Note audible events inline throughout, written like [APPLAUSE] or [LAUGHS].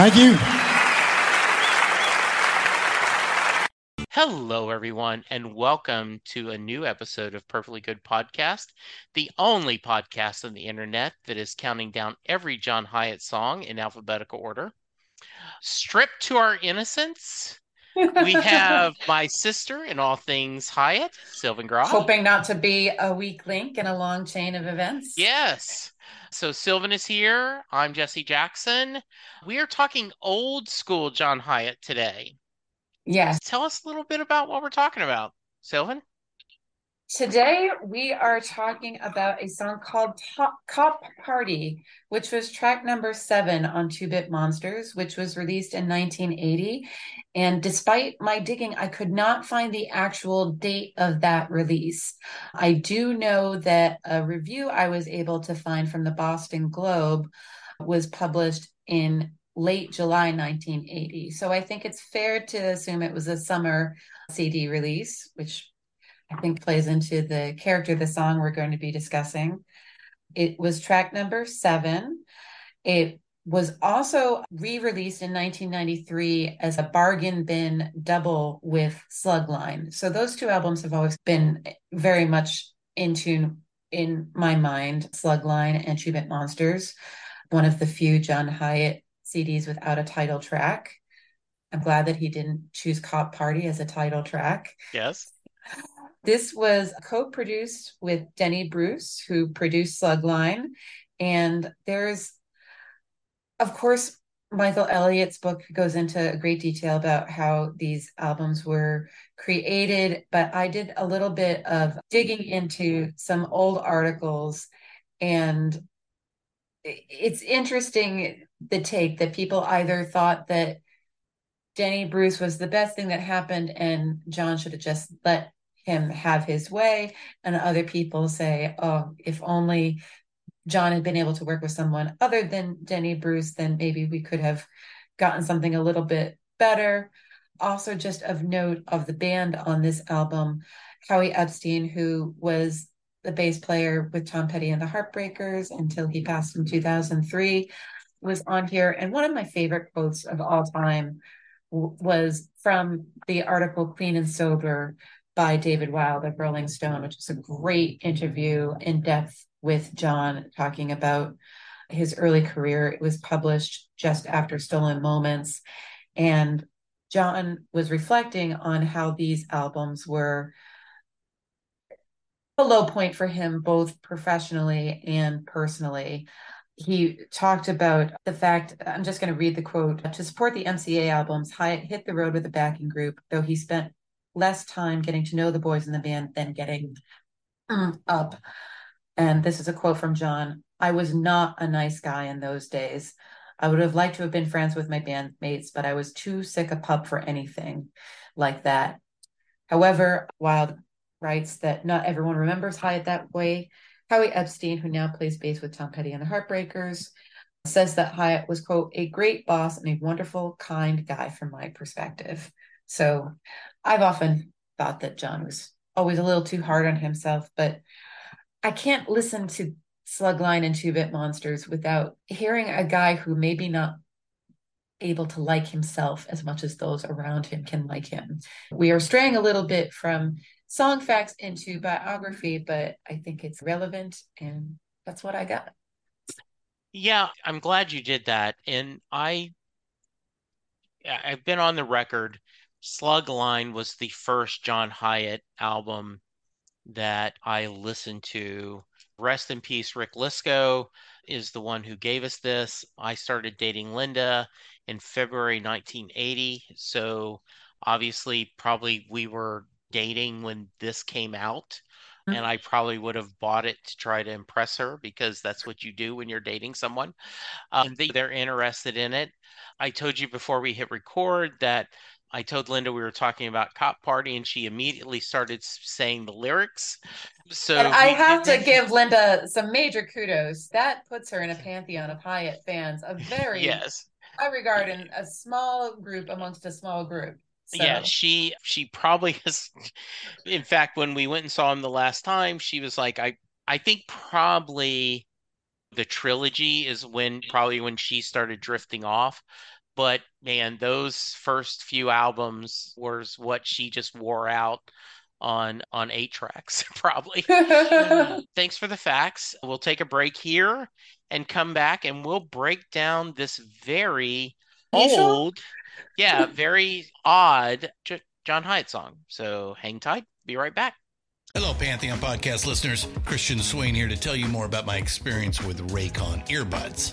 Thank you. Hello, everyone, and welcome to a new episode of Perfectly Good Podcast, the only podcast on the internet that is counting down every John Hiatt song in alphabetical order. Stripped to our innocence, we [LAUGHS] have my sister in all things Hiatt, Sylvan Groff. Hoping not to be a weak link in a long chain of events. Yes. So Sylvan is here. I'm Jesse Jackson. We are talking old school John Hiatt today. Yes. Tell us a little bit about what we're talking about, Sylvan. Today we are talking about a song called Top Cop Party, which was track number seven on Two Bit Monsters, which was released in 1980. And despite my digging, I could not find the actual date of that release. I do know that a review I was able to find from the Boston Globe was published in late July 1980. So I think it's fair to assume it was a summer CD release, which I think plays into the character of the song we're going to be discussing. It was track number seven. It was also re-released in 1993 as a bargain bin double with Slugline. So those two albums have always been very much in tune in my mind, Slugline and Bit Monsters, one of the few John Hiatt CDs without a title track. I'm glad that he didn't choose Cop Party as a title track. Yes. This was co produced with Denny Bruce, who produced Slugline. And there's, of course, Michael Elliott's book goes into great detail about how these albums were created, but I did a little bit of digging into some old articles and it's interesting the take that people either thought that Denny Bruce was the best thing that happened and John should have just let him have his way. And other people say, oh, if only John had been able to work with someone other than Denny Bruce, then maybe we could have gotten something a little bit better. Also, just of note of the band on this album, Howie Epstein, who was the bass player with Tom Petty and the Heartbreakers until he passed in 2003, was on here. And one of my favorite quotes of all time was from the article Clean and Sober by David Wild of Rolling Stone, which is a great interview in depth with John talking about his early career. It was published just after Stolen Moments. And John was reflecting on how these albums were a low point for him, both professionally and personally. He talked about the fact, I'm just going to read the quote to support the MCA albums, Hiatt hit the road with a backing group, though he spent less time getting to know the boys in the band than getting mm, up. And this is a quote from John I was not a nice guy in those days. I would have liked to have been friends with my bandmates, but I was too sick a pup for anything like that. However, Wild writes that not everyone remembers Hiatt that way. Howie Epstein, who now plays bass with Tom Petty and the Heartbreakers, says that Hiatt was, quote, a great boss and a wonderful, kind guy from my perspective. So I've often thought that John was always a little too hard on himself, but I can't listen to Slugline and Two Bit Monsters without hearing a guy who maybe not able to like himself as much as those around him can like him. We are straying a little bit from song facts into biography, but I think it's relevant and that's what I got. Yeah, I'm glad you did that. And I I've been on the record. Slugline was the first John Hiatt album that I listened to. Rest in peace, Rick Lisco is the one who gave us this. I started dating Linda in February 1980. So obviously, probably we were dating when this came out. Mm-hmm. And I probably would have bought it to try to impress her because that's what you do when you're dating someone. Um, they, they're interested in it. I told you before we hit record that I told Linda we were talking about Cop Party, and she immediately started saying the lyrics. So and I have to give Linda some major kudos. That puts her in a pantheon of Hiatt fans, a very [LAUGHS] yes, I regard in a small group amongst a small group. So. Yeah, she she probably [LAUGHS] has. In fact, when we went and saw him the last time, she was like, "I I think probably the trilogy is when probably when she started drifting off." But man, those first few albums was what she just wore out on on eight tracks [LAUGHS] probably. [LAUGHS] Thanks for the facts. We'll take a break here and come back and we'll break down this very old, yeah, very odd John Hiatt song. So hang tight. Be right back. Hello, Pantheon podcast listeners. Christian Swain here to tell you more about my experience with Raycon earbuds.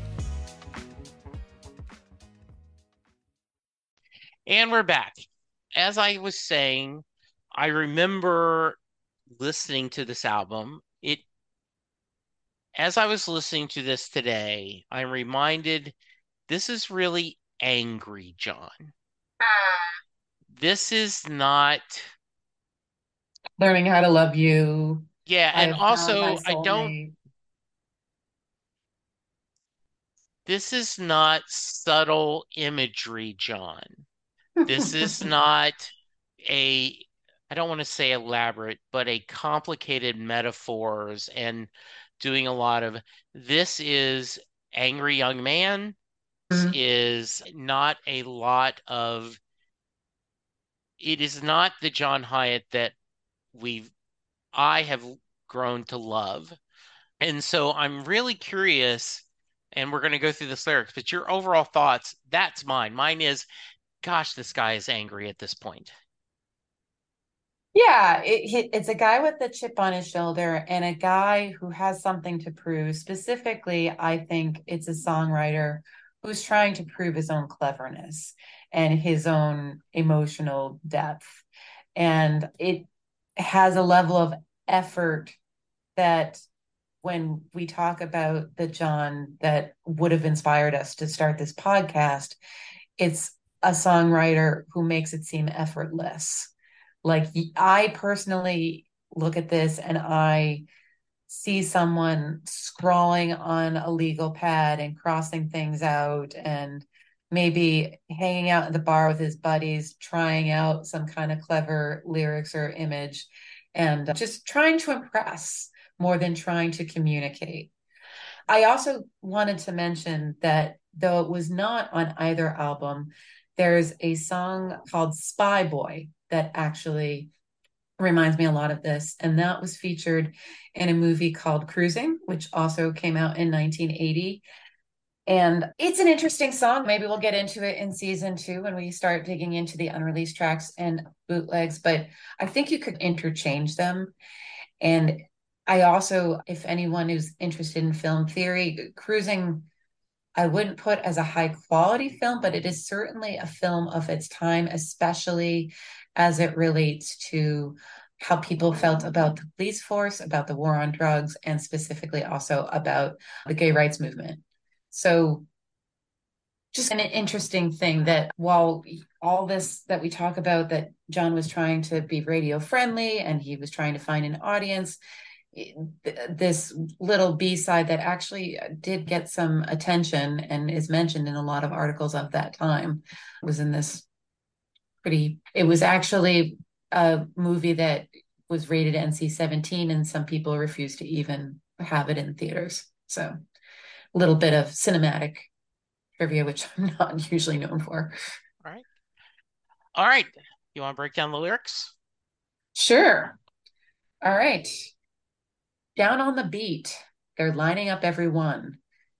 And we're back. As I was saying, I remember listening to this album. It as I was listening to this today, I'm reminded this is really angry, John. This is not learning how to love you. Yeah, and also I don't this is not subtle imagery, John. This is [LAUGHS] not a, I don't want to say elaborate, but a complicated metaphors and doing a lot of this is angry young man mm-hmm. is not a lot of it is not the John Hiatt that we've I have grown to love. And so I'm really curious and we're going to go through this lyrics, but your overall thoughts, that's mine. Mine is gosh, this guy is angry at this point. Yeah, it, it's a guy with a chip on his shoulder and a guy who has something to prove. Specifically, I think it's a songwriter who's trying to prove his own cleverness and his own emotional depth. And it has a level of effort that when we talk about the John that would have inspired us to start this podcast, it's a songwriter who makes it seem effortless. Like I personally look at this and I see someone scrawling on a legal pad and crossing things out and maybe hanging out at the bar with his buddies, trying out some kind of clever lyrics or image and just trying to impress more than trying to communicate. I also wanted to mention that though it was not on either album, there's a song called Spy Boy that actually reminds me a lot of this. And that was featured in a movie called Cruising, which also came out in 1980. And it's an interesting song. Maybe we'll get into it in season two when we start digging into the unreleased tracks and bootlegs. But I think you could interchange them. And I also, if anyone who's interested in film theory, Cruising I wouldn't put as a high quality film, but it is certainly a film of its time, especially as it relates to how people felt about the police force, about the war on drugs, and specifically also about the gay rights movement. So, just an interesting thing that while all this that we talk about, that John was trying to be radio friendly and he was trying to find an audience, this little b-side that actually did get some attention and is mentioned in a lot of articles of that time. Was in this pretty it was actually a movie that was rated NC-17 and some people refused to even have it in theaters. So a little bit of cinematic trivia which [LAUGHS] i'm not usually known for. All right all right you want to break down the lyrics? Sure. All right down on the beat, they're lining up everyone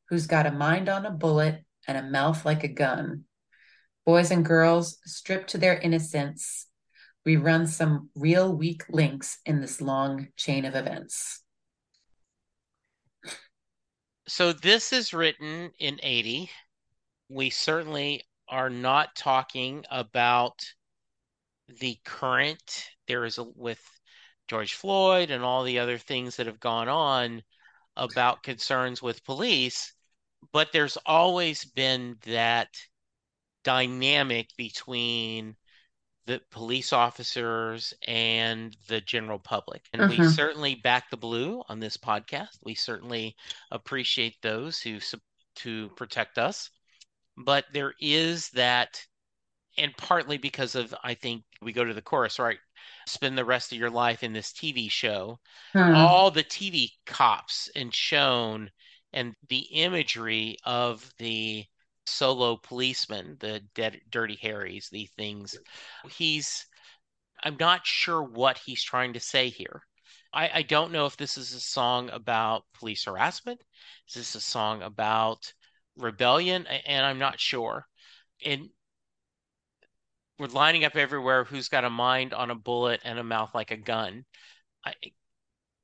who's got a mind on a bullet and a mouth like a gun. Boys and girls stripped to their innocence. We run some real weak links in this long chain of events. So this is written in 80. We certainly are not talking about the current. There is a with George Floyd and all the other things that have gone on about concerns with police, but there's always been that dynamic between the police officers and the general public. And we mm-hmm. certainly back the blue on this podcast. We certainly appreciate those who to protect us. But there is that and partly because of I think we go to the chorus, right? Spend the rest of your life in this TV show. Hmm. All the TV cops and shown and the imagery of the solo policeman, the dead, dirty Harrys, the things he's I'm not sure what he's trying to say here. I, I don't know if this is a song about police harassment. Is this a song about rebellion? And I'm not sure. And we're lining up everywhere who's got a mind on a bullet and a mouth like a gun. I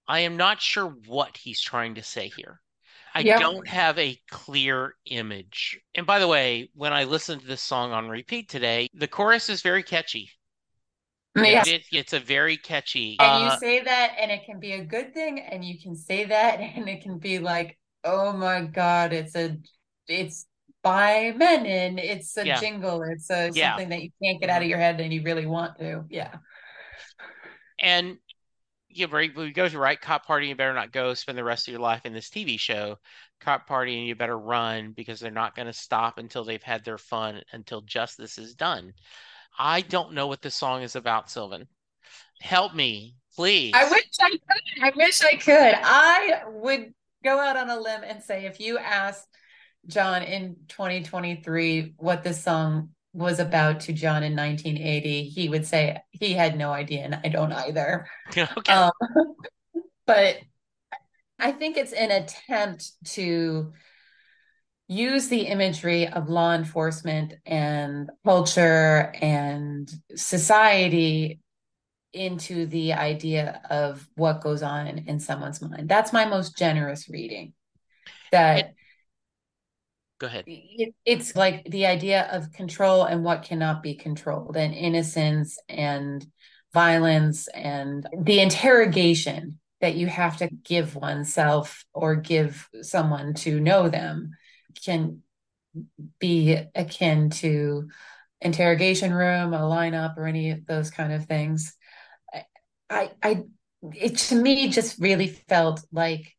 I am not sure what he's trying to say here. I yep. don't have a clear image. And by the way, when I listened to this song on repeat today, the chorus is very catchy. Yeah. It, it's a very catchy. And uh, you say that, and it can be a good thing, and you can say that, [LAUGHS] and it can be like, oh my god, it's a, it's by Mennen. It's a yeah. jingle. It's a yeah. something that you can't get out of mm-hmm. your head and you really want to. Yeah. And you we go to right cop party, you better not go spend the rest of your life in this TV show. Cop party and you better run because they're not going to stop until they've had their fun until justice is done. I don't know what this song is about, Sylvan. Help me, please. I wish I could. I wish I could. I would go out on a limb and say if you asked John in 2023 what this song was about to John in 1980, he would say he had no idea, and I don't either. [LAUGHS] okay. Um, [LAUGHS] but I think it's an attempt to use the imagery of law enforcement and culture and society into the idea of what goes on in someone's mind. That's my most generous reading. That it, go ahead. It, it's like the idea of control and what cannot be controlled and innocence and violence and the interrogation that you have to give oneself or give someone to know them can be akin to interrogation room a lineup or any of those kind of things. I i it to me just really felt like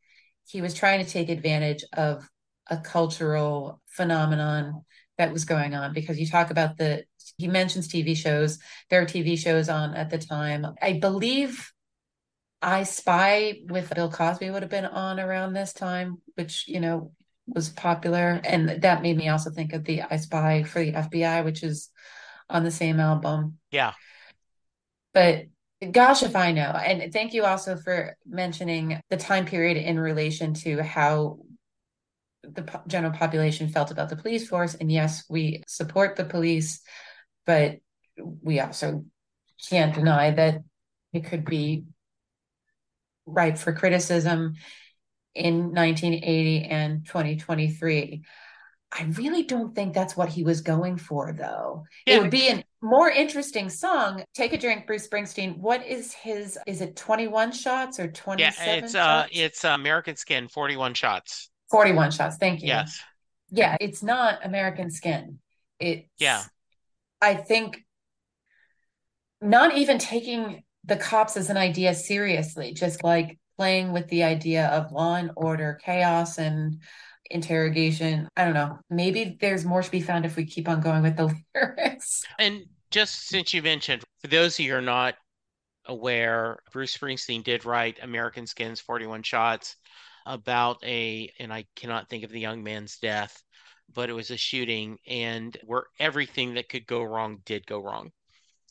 he was trying to take advantage of a cultural phenomenon that was going on because you talk about the he mentions TV shows. There are TV shows on at the time. I believe I Spy with Bill Cosby would have been on around this time, which you know was popular, and that made me also think of the I Spy for the FBI, which is on the same album. Yeah, but gosh, if I know. And thank you also for mentioning the time period in relation to how the general population felt about the police force. And yes, we support the police, but we also can't deny that it could be ripe for criticism in 1980 and 2023. I really don't think that's what he was going for, though. Yeah. It would be a more interesting song. Take a drink, Bruce Springsteen. What is his? Is it 21 shots or 27? Yeah, it's uh, it's uh, American Skin, 41 shots. 41 shots. Thank you. Yes. Yeah, it's not American Skin. It. Yeah. I think not even taking the cops as an idea seriously, just like playing with the idea of law and order, chaos and interrogation. I don't know. Maybe there's more to be found if we keep on going with the [LAUGHS] lyrics. And just since you mentioned, for those of you who are not aware, Bruce Springsteen did write American Skins 41 Shots about a, and I cannot think of the young man's death, but it was a shooting and where everything that could go wrong did go wrong.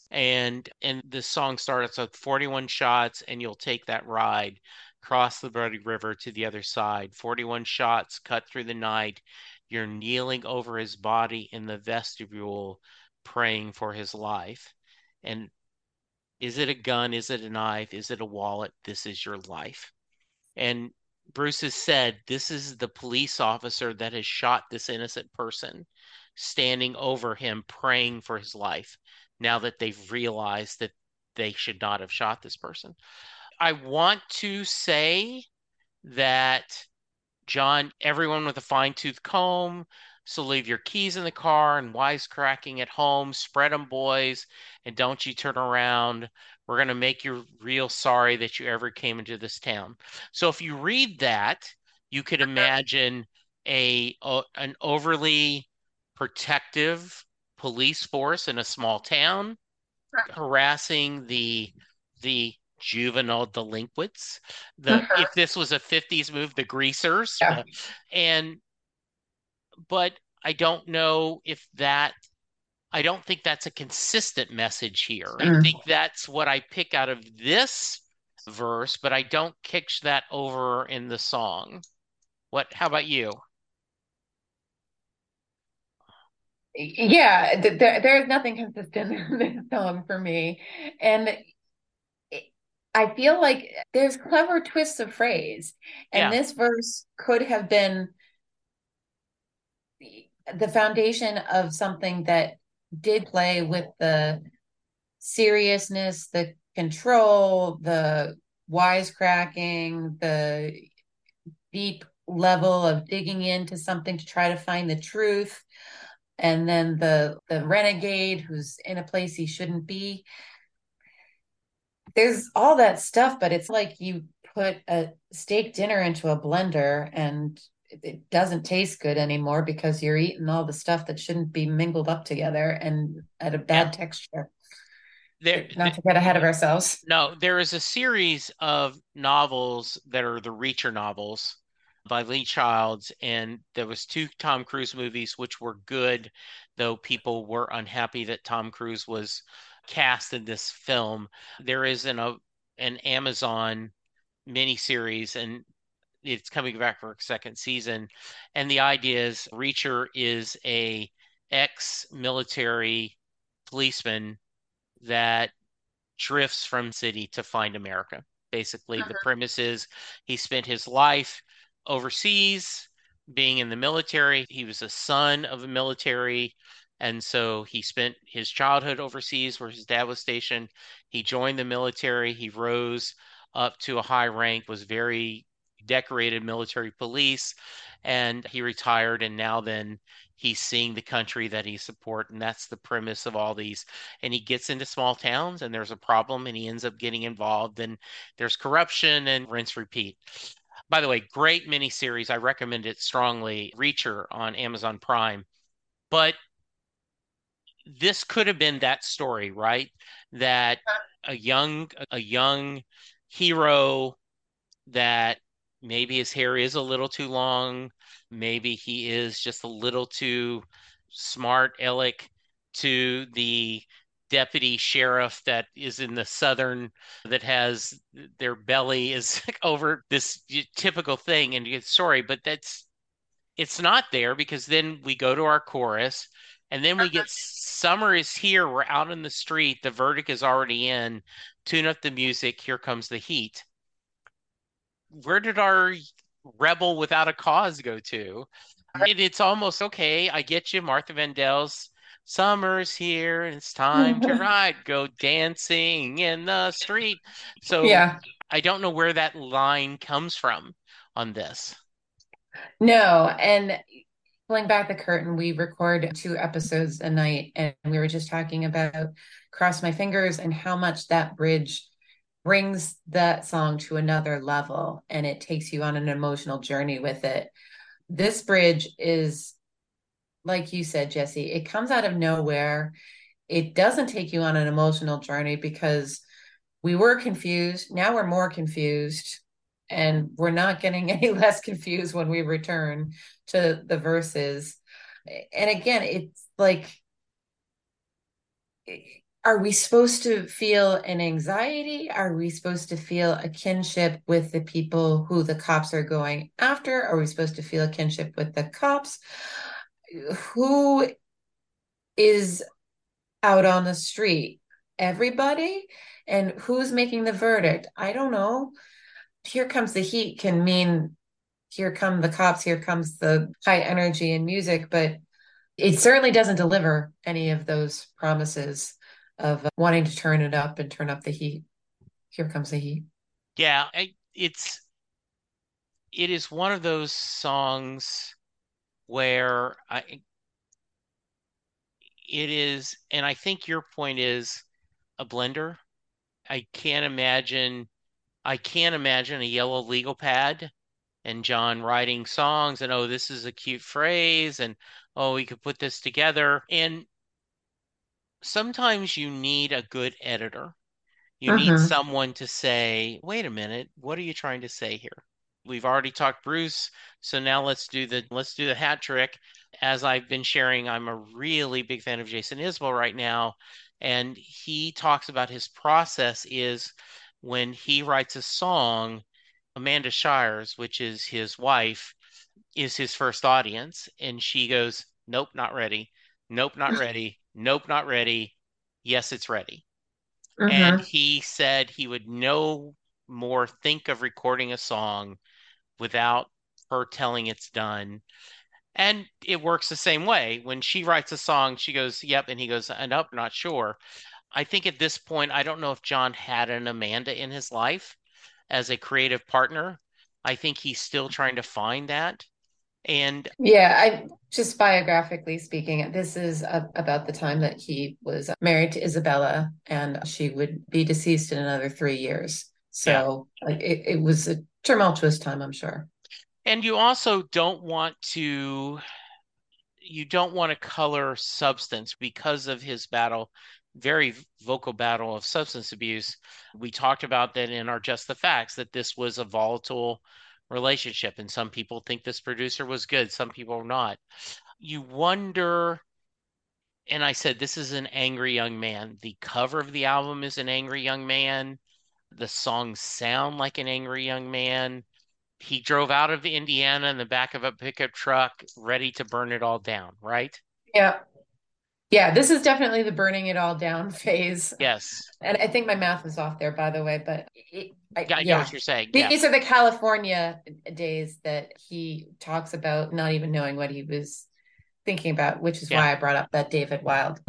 And and the song starts with 41 shots and you'll take that ride cross the bloody river to the other side. 41 shots cut through the night. You're kneeling over his body in the vestibule praying for his life. And is it a gun? Is it a knife? Is it a wallet? This is your life. And Bruce has said this is the police officer that has shot this innocent person standing over him praying for his life now that they've realized that they should not have shot this person. I want to say that John, everyone with a fine tooth comb, so leave your keys in the car and wisecracking at home. Spread them, boys, and don't you turn around. We're going to make you real sorry that you ever came into this town. So if you read that, you could imagine a, a an overly protective police force in a small town harassing the the juvenile delinquents the uh-huh. if this was a 50s move the greasers yeah. uh, and but I don't know if that I don't think that's a consistent message here. Mm. I think that's what I pick out of this verse, but I don't catch that over in the song. What how about you? Yeah, there, there's nothing consistent [LAUGHS] in this song for me. And I feel like there's clever twists of phrase. And yeah. this verse could have been the foundation of something that did play with the seriousness, the control, the wisecracking, the deep level of digging into something to try to find the truth. And then the the renegade who's in a place he shouldn't be. There's all that stuff but it's like you put a steak dinner into a blender and it doesn't taste good anymore because you're eating all the stuff that shouldn't be mingled up together and at a bad yeah. texture. There, not to get ahead of ourselves. No, there is a series of novels that are the Reacher novels by Lee Childs, and there was two Tom Cruise movies which were good, though people were unhappy that Tom Cruise was cast in this film. There is an a, an Amazon miniseries, and it's coming back for a second season. And the idea is Reacher is a ex-military policeman that drifts from city to find America. Basically, uh-huh. the premise is he spent his life overseas being in the military. He was a son of a military. And so he spent his childhood overseas where his dad was stationed. He joined the military. He rose up to a high rank, was very decorated military police and he retired and now then he's seeing the country that he support and that's the premise of all these. And he gets into small towns and there's a problem and he ends up getting involved and there's corruption and rinse repeat. By the way great miniseries. I recommend it strongly. Reacher on amazon prime. But this could have been that story right? That a young a young hero that maybe his hair is a little too long. Maybe he is just a little too smart, Alec, to the deputy sheriff that is in the southern that has their belly is [LAUGHS] over this typical thing. And you get sorry but that's it's not there because then we go to our chorus and then we get uh-huh. summer is here. We're out in the street. The verdict is already in. Tune up the music. Here comes the heat where did our rebel without a cause go to? It, it's almost okay. I get you, Martha Vandellas summer's here and it's time to [LAUGHS] ride, go dancing in the street. So yeah, I don't know where that line comes from on this. No, and pulling back the curtain, we record two episodes a night, and we were just talking about Cross My Fingers and how much that bridge brings that song to another level and it takes you on an emotional journey with it. This bridge is, like you said, Jesse, it comes out of nowhere. It doesn't take you on an emotional journey because we were confused. Now we're more confused. And we're not getting [LAUGHS] any less confused when we return to the verses. And again, it's like, are we supposed to feel an anxiety? Are we supposed to feel a kinship with the people who the cops are going after? Are we supposed to feel a kinship with the cops? Who is out on the street? Everybody? And who's making the verdict? I don't know. Here comes the heat can mean here come the cops, here comes the high energy and music, but it certainly doesn't deliver any of those promises of uh, wanting to turn it up and turn up the heat. Here comes the heat. Yeah, it's it is one of those songs where I it is and I think your point is a blender. I can't imagine I can't imagine a yellow legal pad and John writing songs and oh this is a cute phrase and oh we could put this together and sometimes you need a good editor. You need Mhm. someone to say, wait a minute, what are you trying to say here? We've already talked Bruce, so now let's do the let's do the hat trick. As I've been sharing, I'm a really big fan of Jason Isbell right now, and he talks about his process is when he writes a song, Amanda Shires, which is his wife, is his first audience, and she goes, Nope, not ready. Nope, not [LAUGHS] ready. Nope, not ready. Yes, it's ready. And Mhm. he said he would no more think of recording a song without her telling it's done. And it works the same way. When she writes a song, she goes, Yep. And he goes, And up, not sure. I think at this point, I don't know if John had an Amanda in his life as a creative partner. I think he's still trying to find that. And Yeah, I just biographically speaking, this is a, about the time that he was married to Isabella and she would be deceased in another three years. yeah. So like, it, it was a tumultuous time, I'm sure. And you also don't want to you don't want to color substance because of his battle, very vocal battle of substance abuse. We talked about that in our Just the Facts that this was a volatile relationship, and some people think this producer was good, some people are not. You wonder, and I said, this is an angry young man. The cover of the album is an angry young man. The songs sound like an angry young man. He drove out of Indiana in the back of a pickup truck, ready to burn it all down, right? Yeah. Yeah, this is definitely the burning it all down [LAUGHS] phase. Yes. And I think my math was off there, by the way, but it, I, Yeah, I know yeah. what you're saying. Yeah. These are the California days that he talks about not even knowing what he was thinking about, which is Yeah. why I brought up that David Wild.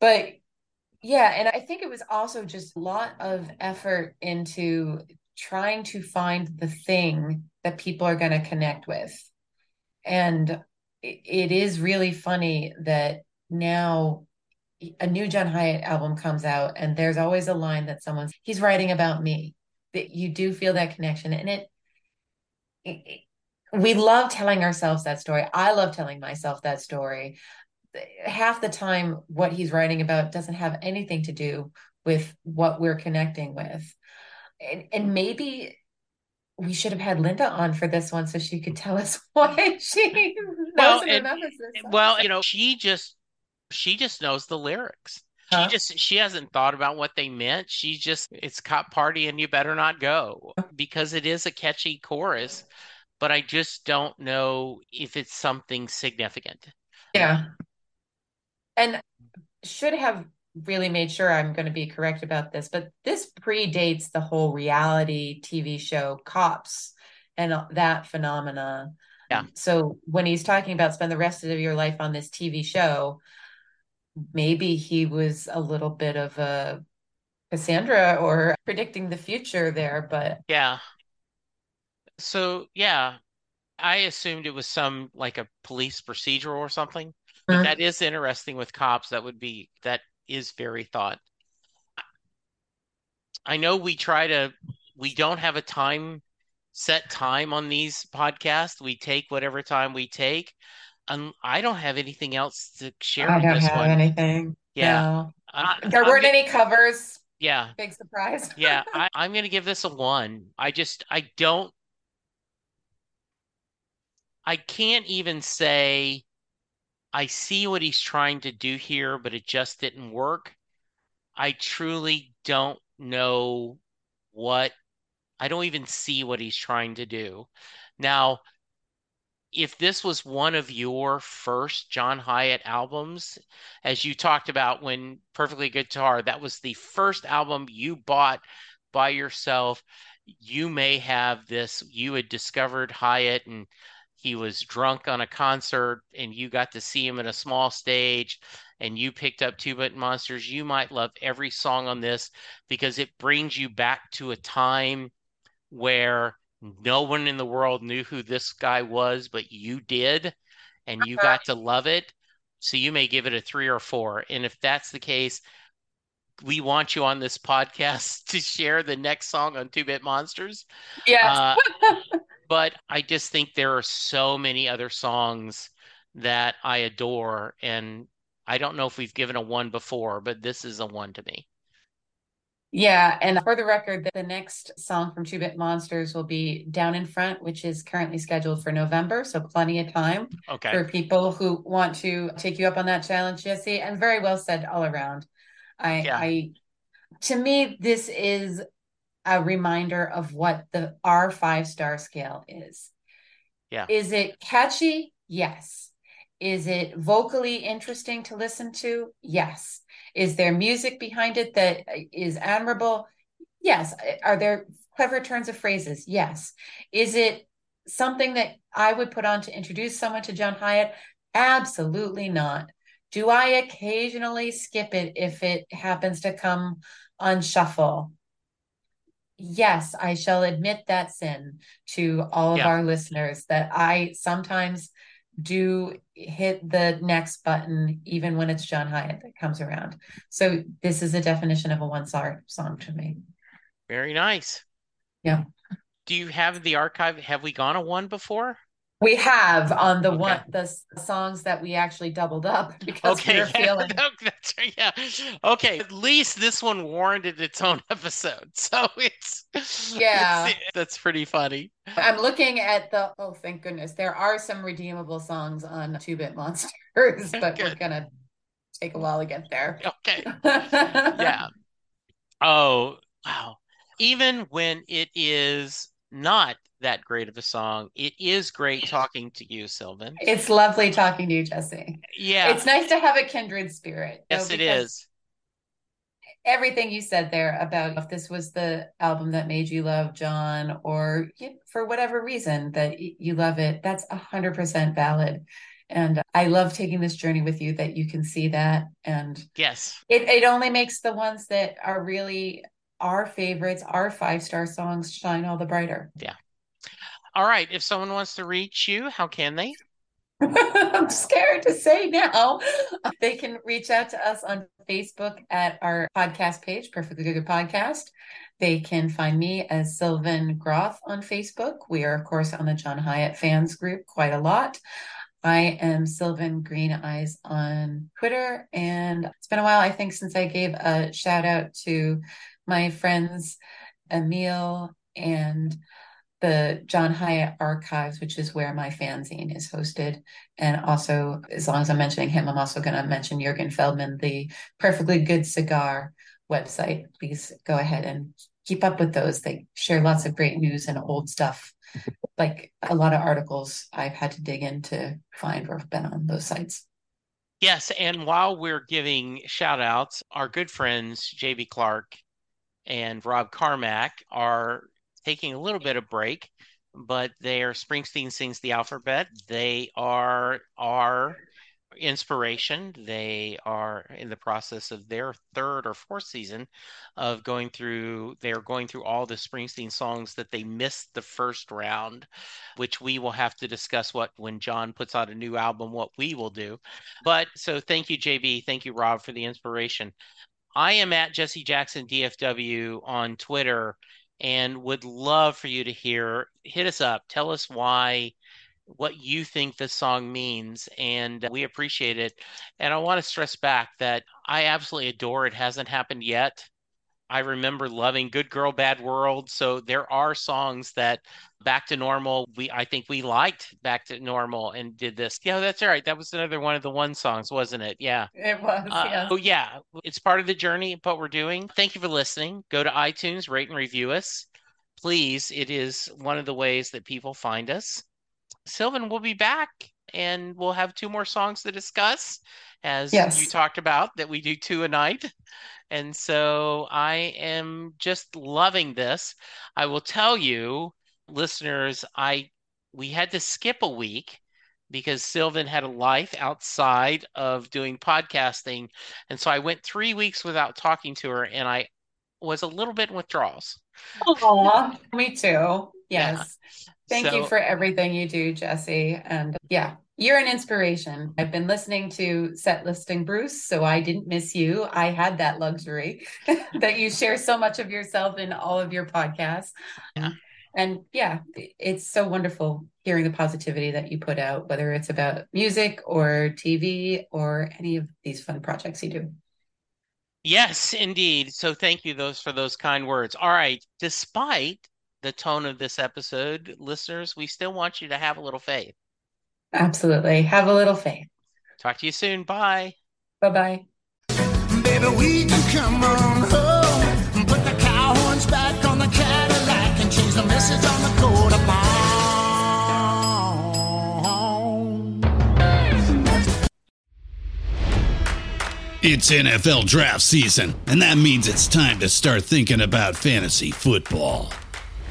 But yeah, and I think it was also just a lot of effort into trying to find the thing that people are going to connect with. And it, it is really funny that now a new John Hiatt album comes out and there's always a line that someone's he's writing about me that you do feel that connection and it, it, we love telling ourselves that story. I love telling myself that story. Half the time what he's writing about doesn't have anything to do with what we're connecting with. And, and maybe we should have had Linda on for this one so she could tell us [LAUGHS] why she Well, knows and Well, you know, she just she just knows the lyrics. She Huh? just she hasn't thought about what they meant. She just it's cop party and you better not go because it is a catchy chorus, but I just don't know if it's something significant. Yeah. And should have really made sure I'm going to be correct about this, but this predates the whole reality TV show Cops and that phenomena. Yeah. So when he's talking about spend the rest of your life on this TV show, maybe he was a little bit of a Cassandra or predicting the future there, but Yeah. So, yeah, I assumed it was some like a police procedural or something. But Mhm. that is interesting with cops. That would be that is very thought. I know we try to, we don't have a time set time on these podcasts. We take whatever time we take. And I don't have anything else to share I don't this have one. anything. Yeah. No. I, There I'm weren't go- any covers. yeah. Big surprise. Yeah. [LAUGHS] I, I'm going to give this a one. I just, I don't, I can't even say I see what he's trying to do here, but it just didn't work. I truly don't know what, I don't even see what he's trying to do. Now, if this was one of your first John Hiatt albums, as you talked about when Perfectly Good Guitar, that was the first album you bought by yourself. You may have this, you had discovered Hyatt and he was drunk on a concert and you got to see him in a small stage and you picked up Two Bit Monsters. You might love every song on this because it brings you back to a time where no one in the world knew who this guy was, but you did, and you got to love it. So you may give it a three or four. And if that's the case, we want you on this podcast [LAUGHS] to share the next song on Two Bit Monsters. Yeah. Uh, [LAUGHS] but I just think there are so many other songs that I adore. And I don't know if we've given a one before, but this is a one to me. Yeah, and for the record, the next song from Two Bit Monsters will be Down in Front, which is currently scheduled for November, so plenty of time Okay. for people who want to take you up on that challenge, Jesse. And very well said all around. I, Yeah. I, to me, this is a reminder of what the R five star scale is. Yeah. Is it catchy? Yes. Is it vocally interesting to listen to? Yes. Is there music behind it that uh, is admirable? Yes. Uh, are there clever turns of phrases? Yes. Is it something that I would put on to introduce someone to John Hiatt? Absolutely not. Do I occasionally skip it if it happens to come on shuffle? Yes, I shall admit that sin to all of Yeah. our listeners that I sometimes do hit the next button even when it's John Hiatt that comes around. So this is a definition of a one star song to me. Very nice. Yeah. Do you have the archive? Have we gone a one before? We have on the Okay. one the songs that we actually doubled up [LAUGHS] because we Okay, were [LAUGHS] yeah, feeling no, yeah. Okay, at least this one warranted its own [LAUGHS] episode. So it's Yeah. it's- that's pretty funny. I'm looking at the oh thank goodness. There are some redeemable songs on Two Bit Monsters, but we're gonna take a while to get there. Okay. Yeah. Oh, wow. Even when it is not that great of a song, it is great talking to you, Sylvan. It's lovely talking to you, Jesse. Yeah. It's nice to have a kindred spirit. Yes, it because. Everything you said there about if this was the album that made you love John, or you, for whatever reason that you love it, that's a hundred percent valid. And I love taking this journey with you that you can see that. And Yes. it, it only makes the ones that are really our favorites, our five star songs shine all the brighter. All right. If someone wants to reach you, how can they? [LAUGHS] I'm scared to say now. They can reach out to us on Facebook at our podcast page, Perfectly Good Podcast. They can find me as Sylvan Groth on Facebook. We are, of course, on the John Hiatt fans group quite a lot. I am Sylvan Green Eyes on Twitter. And it's been a while, I think, since I gave a shout out to my friends Emil and the John Hiatt Archives, which is where my fanzine is hosted. And also, as long as I'm mentioning him, I'm also going to mention Jurgen Feldman, the Perfectly Good Guitar website. Please go ahead and keep up with those. They share lots of great news and old stuff. [LAUGHS] Like a lot of articles I've had to dig in to find or have been on those sites. Yes, and while we're giving shout outs, our good friends JB Clark and Rob Carmack are taking a little bit of break, but they are Springsteen sings the alphabet. They are our inspiration. They are in the process of their third or fourth season of going through, they are going through all the Springsteen songs that they missed the first round, which we will have to discuss what when John puts out a new album, what we will do. But so thank you, JB. Thank you, Rob, for the inspiration. I am at Jesse Jackson DFW on Twitter and would love for you to hear. Hit us up. Tell us why, what you think this song means, and we appreciate it. And I want to stress back that I absolutely adore it. Hasn't happened yet. I remember loving Good Girl Bad World. So there are songs that Back to Normal, we I think we liked Back to Normal and did this. Yeah, that's all right. That was another one of the one songs, wasn't it? Yeah. It was. Uh, yeah. Oh yeah. It's part of the journey, what we're doing. Thank you for listening. Go to iTunes, rate and review us. Please. It is one of the ways that people find us. Sylvan will be back and we'll have two more songs to discuss as yes. you talked about that we do two a night. And so I am just loving this. I will tell you, listeners, I we had to skip a week because Sylvan had a life outside of doing podcasting. And so I went three weeks without talking to her and I was a little bit in withdrawals. Aw, me too. Yes. Yeah. Thank so, you for everything you do, Jesse. And yeah, you're an inspiration. I've been listening to Set Listing Bruce, so I didn't miss you. I had that luxury [LAUGHS] that you share so much of yourself in all of your podcasts. Yeah. And yeah, it's so wonderful hearing the positivity that you put out, whether it's about music or TV or any of these fun projects you do. Yes, indeed. So thank you those for those kind words. All right. Despite the tone of this episode, listeners, we still want you to have a little faith. Absolutely. Have a little faith. Talk to you soon. Bye. Bye bye. Baby, we can come on home. Put the cow horns back on the Cadillac message on the of It's NFL draft season, and that means it's time to start thinking about fantasy football.